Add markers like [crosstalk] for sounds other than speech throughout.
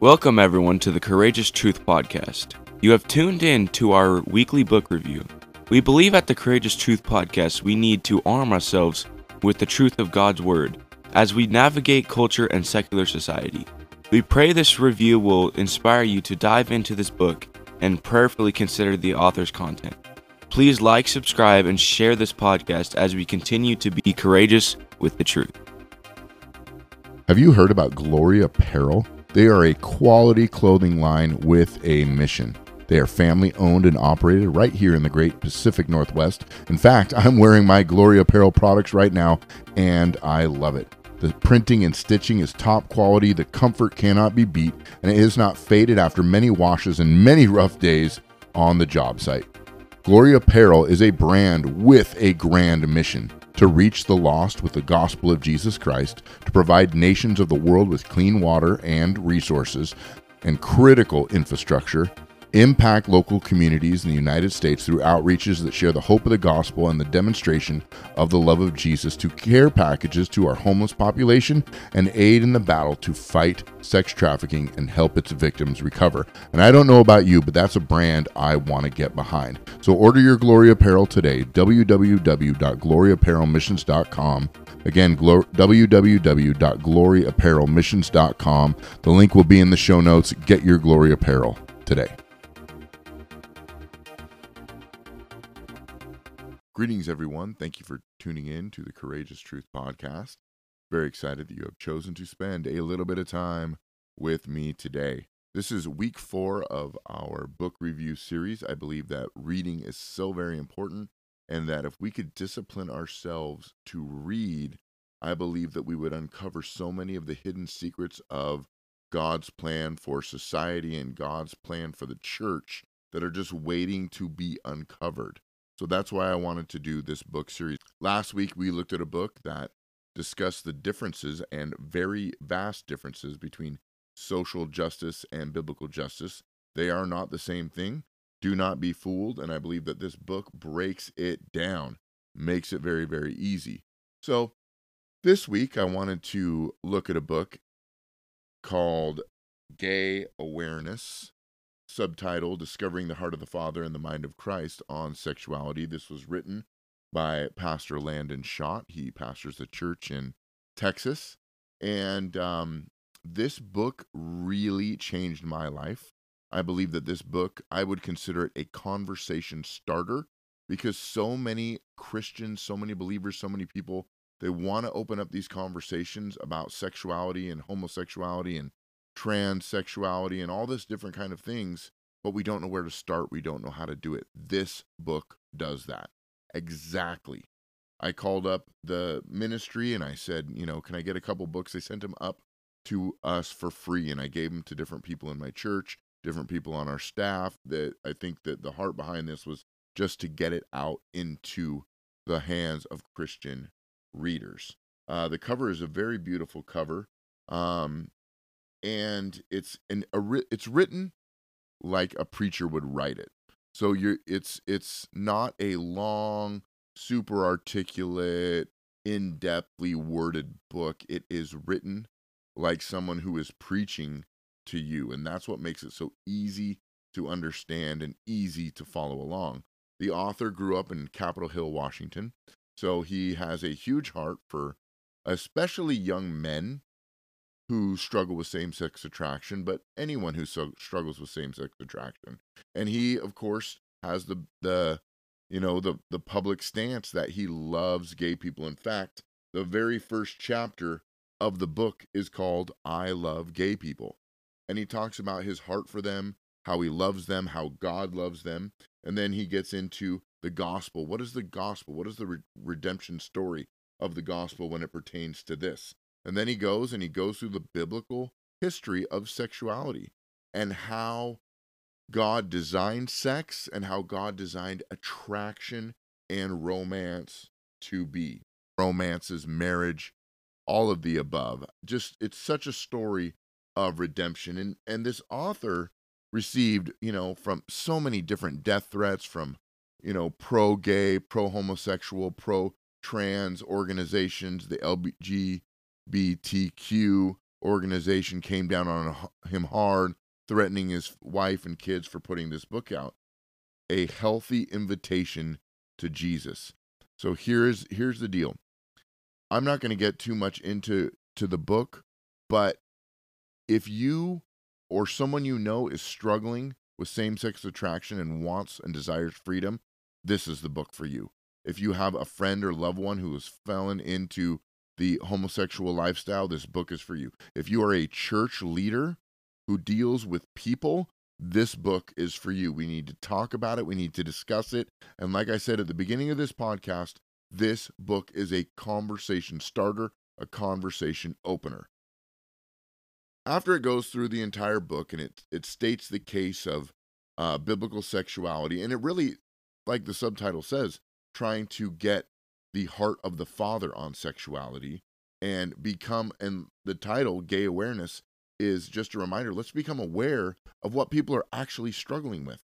Welcome, everyone, to the Courageous Truth Podcast. You have tuned in to our weekly book review. We believe at the Courageous Truth Podcast we need to arm ourselves with the truth of God's Word as we navigate culture and secular society. We pray this review will inspire you to dive into this book and prayerfully consider the author's content. Please like, subscribe, and share this podcast as we continue to be courageous with the truth. Have you heard about Glory Apparel? They are a quality clothing line with a mission. They are family owned and operated right here in the great Pacific Northwest. In fact, [laughs] I'm wearing my Glory Apparel products right now and I love it. The printing and stitching is top quality, the comfort cannot be beat, and it is not faded after many washes and many [laughs] rough days on the job site. Glory Apparel is a brand with a grand mission to reach the lost with the gospel of Jesus Christ, to provide nations of the world with clean water and resources and critical infrastructure, impact local communities in the United States through outreaches that share the hope of the gospel and the demonstration of the love of Jesus, to care packages to our homeless population, and aid in the battle to fight sex trafficking and help its victims recover. And I don't know about you, but that's a brand I want to get behind. So order your Glory Apparel today, www.gloryapparelmissions.com. Again, glo- www.gloryapparelmissions.com. The link will be in the show notes. Get your Glory Apparel today. Greetings, everyone. Thank you for tuning in to the Courageous Truth Podcast. Very excited that you have chosen to spend a little bit of time with me today. This is week four of our book review series. I believe that reading is so very important, and that if we could discipline ourselves to read, I believe that we would uncover so many of the hidden secrets of God's plan for society and God's plan for the church that are just waiting to be uncovered. So that's why I wanted to do this book series. Last week, we looked at a book that discussed the differences and very vast differences between social justice and biblical justice. They are not the same thing. Do not be fooled. And I believe that this book breaks it down, makes it very, very easy. So this week, I wanted to look at a book called Gay Awareness subtitle Discovering the Heart of the Father and the Mind of Christ on Sexuality. This was written by Pastor Landon Schott. He pastors a church in Texas. And um, this book really changed my life. I believe that this book, I would consider it a conversation starter because so many Christians, so many believers, so many people, they want to open up these conversations about sexuality and homosexuality and transsexuality and all this different kind of things, but we don't know where to start. We don't know how to do it. This book does that. Exactly. I called up the ministry and I said, you know, can I get a couple books? They sent them up to us for free and I gave them to different people in my church, different people on our staff. That I think that the heart behind this was just to get it out into the hands of Christian readers. Uh, the cover is a very beautiful cover. Um, and it's an a, it's written like a preacher would write it. So you're it's it's not a long, super articulate, in-depthly worded book. It is written like someone who is preaching to you, and that's what makes it so easy to understand and easy to follow along. The author grew up in Capitol Hill, Washington, so he has a huge heart for especially young men who struggle with same sex attraction, but anyone who so struggles with same sex attraction. And he, of course, has the the you know the the public stance that he loves gay people. In fact, the very first chapter of the book is called "I Love Gay People," and he talks about his heart for them, how he loves them, how God loves them, and then he gets into the gospel. What is the gospel? What is the re- redemption story of the gospel when it pertains to this? And then he goes and he goes through the biblical history of sexuality and how God designed sex and how God designed attraction and romance to be. Romances, marriage, all of the above. Just it's such a story of redemption. And and this author received, you know, from so many different death threats from, you know, pro gay, pro homosexual, pro trans organizations, the LBG BTQ organization came down on him hard, threatening his wife and kids for putting this book out. A healthy invitation to Jesus. So here's here's the deal. I'm not going to get too much into to the book, but if you or someone you know is struggling with same-sex attraction and wants and desires freedom, this is the book for you. If you have a friend or loved one who has fallen into the homosexual lifestyle, this book is for you. If you are a church leader who deals with people, this book is for you. We need to talk about it, we need to discuss it. And like I said at the beginning of this podcast, this book is a conversation starter, a conversation opener. After it goes through the entire book and it, it states the case of uh, biblical sexuality, and it really, like the subtitle says, trying to get the heart of the Father on sexuality and become, and the title, Gay Awareness, is just a reminder let's become aware of what people are actually struggling with.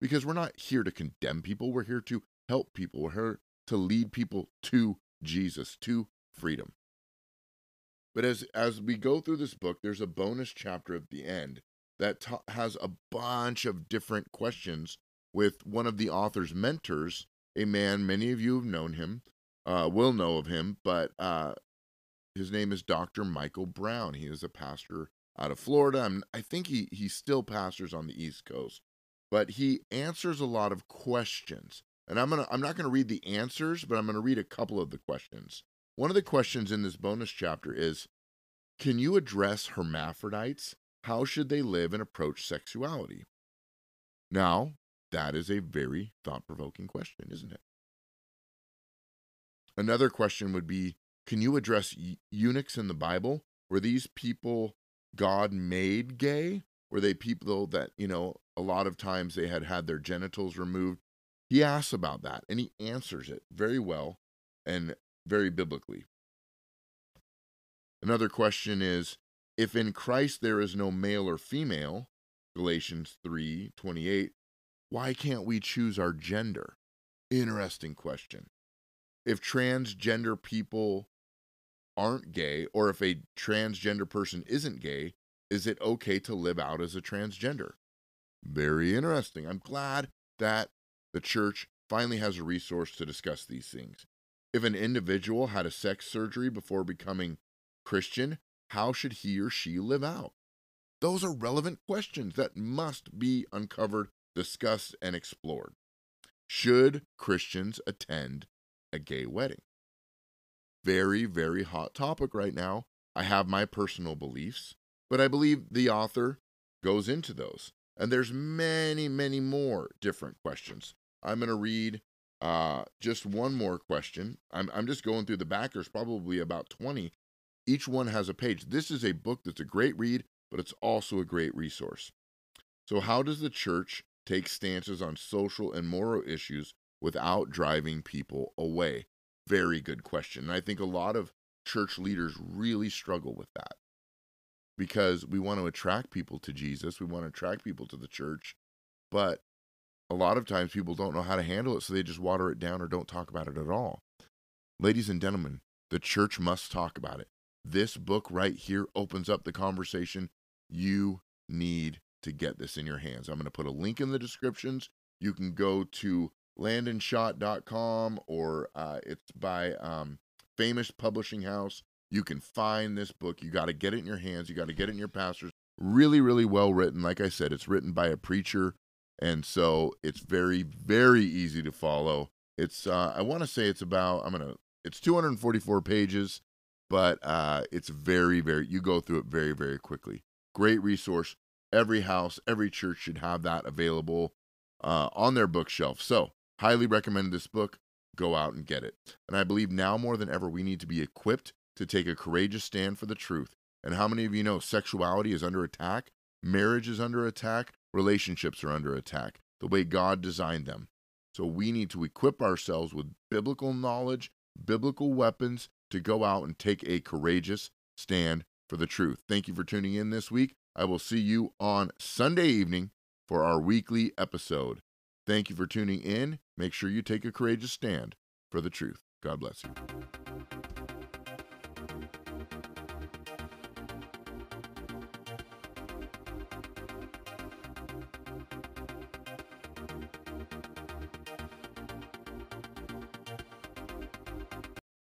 Because we're not here to condemn people, we're here to help people, we're here to lead people to Jesus, to freedom. But as, as we go through this book, there's a bonus chapter at the end that has a bunch of different questions with one of the author's mentors, a man, many of you have known him, uh, will know of him, but uh, his name is Dr. Michael Brown. He is a pastor out of Florida. I'm, I think he, he still pastors on the East Coast, but he answers a lot of questions. And I'm gonna I'm not gonna read the answers, but I'm gonna read a couple of the questions. One of the questions in this bonus chapter is Can you address hermaphrodites? How should they live and approach sexuality? Now, that is a very thought provoking question, isn't it? Another question would be Can you address eunuchs in the Bible? Were these people God made gay? Were they people that, you know, a lot of times they had had their genitals removed? He asks about that and he answers it very well and very biblically. Another question is if in Christ there is no male or female, Galatians 3:28, why can't we choose our gender? Interesting question. If transgender people aren't gay, or if a transgender person isn't gay, is it okay to live out as a transgender? Very interesting. I'm glad that the church finally has a resource to discuss these things. If an individual had a sex surgery before becoming Christian, how should he or she live out? Those are relevant questions that must be uncovered, discussed, and explored. Should Christians attend a gay wedding? very, very hot topic right now. I have my personal beliefs, but I believe the author goes into those. And there's many, many more different questions. I'm going to read uh, just one more question. I'm, I'm just going through the back. There's probably about 20. Each one has a page. This is a book that's a great read, but it's also a great resource. So, how does the church take stances on social and moral issues without driving people away? very good question. And I think a lot of church leaders really struggle with that because we want to attract people to Jesus, we want to attract people to the church, but a lot of times people don't know how to handle it, so they just water it down or don't talk about it at all. Ladies and gentlemen, the church must talk about it. This book right here opens up the conversation. You need to get this in your hands. I'm going to put a link in the descriptions. You can go to landonschott.com or uh, it's by um, Famous Publishing House. You can find this book. You got to get it in your hands. You got to get it in your pastor's. Really, really well written. Like I said, it's written by a preacher, and so it's very, very easy to follow. It's uh, I want to say it's about I'm gonna it's 244 pages, but uh, it's very, very you go through it very, very quickly. Great resource. Every house, every church should have that available uh, on their bookshelf. So Highly recommend this book. Go out and get it. And I believe now more than ever, we need to be equipped to take a courageous stand for the truth. And how many of you know sexuality is under attack? Marriage is under attack. Relationships are under attack, the way God designed them. So we need to equip ourselves with biblical knowledge, biblical weapons to go out and take a courageous stand for the truth. Thank you for tuning in this week. I will see you on Sunday evening for our weekly episode. Thank you for tuning in. Make sure you take a courageous stand for the truth. God bless you.